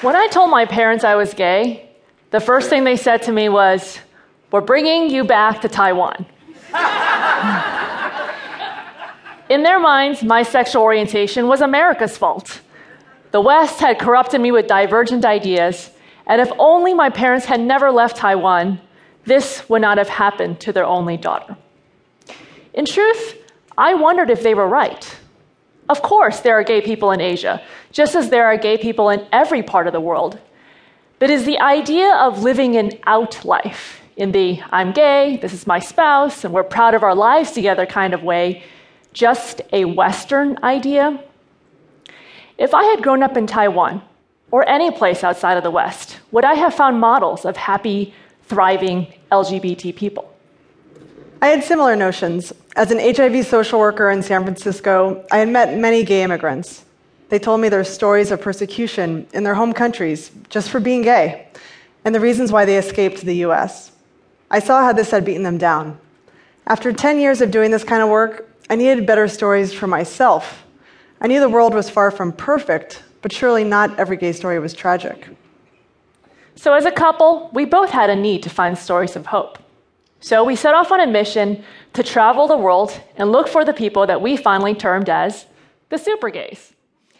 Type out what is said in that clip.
When I told my parents I was gay, the first thing they said to me was, We're bringing you back to Taiwan. In their minds, my sexual orientation was America's fault. The West had corrupted me with divergent ideas, and if only my parents had never left Taiwan, this would not have happened to their only daughter. In truth, I wondered if they were right. Of course, there are gay people in Asia, just as there are gay people in every part of the world. But is the idea of living an out life, in the I'm gay, this is my spouse, and we're proud of our lives together kind of way, just a Western idea? If I had grown up in Taiwan, or any place outside of the West, would I have found models of happy, thriving LGBT people? I had similar notions. As an HIV social worker in San Francisco, I had met many gay immigrants. They told me their stories of persecution in their home countries just for being gay and the reasons why they escaped the US. I saw how this had beaten them down. After 10 years of doing this kind of work, I needed better stories for myself. I knew the world was far from perfect, but surely not every gay story was tragic. So, as a couple, we both had a need to find stories of hope. So, we set off on a mission to travel the world and look for the people that we finally termed as the super gays.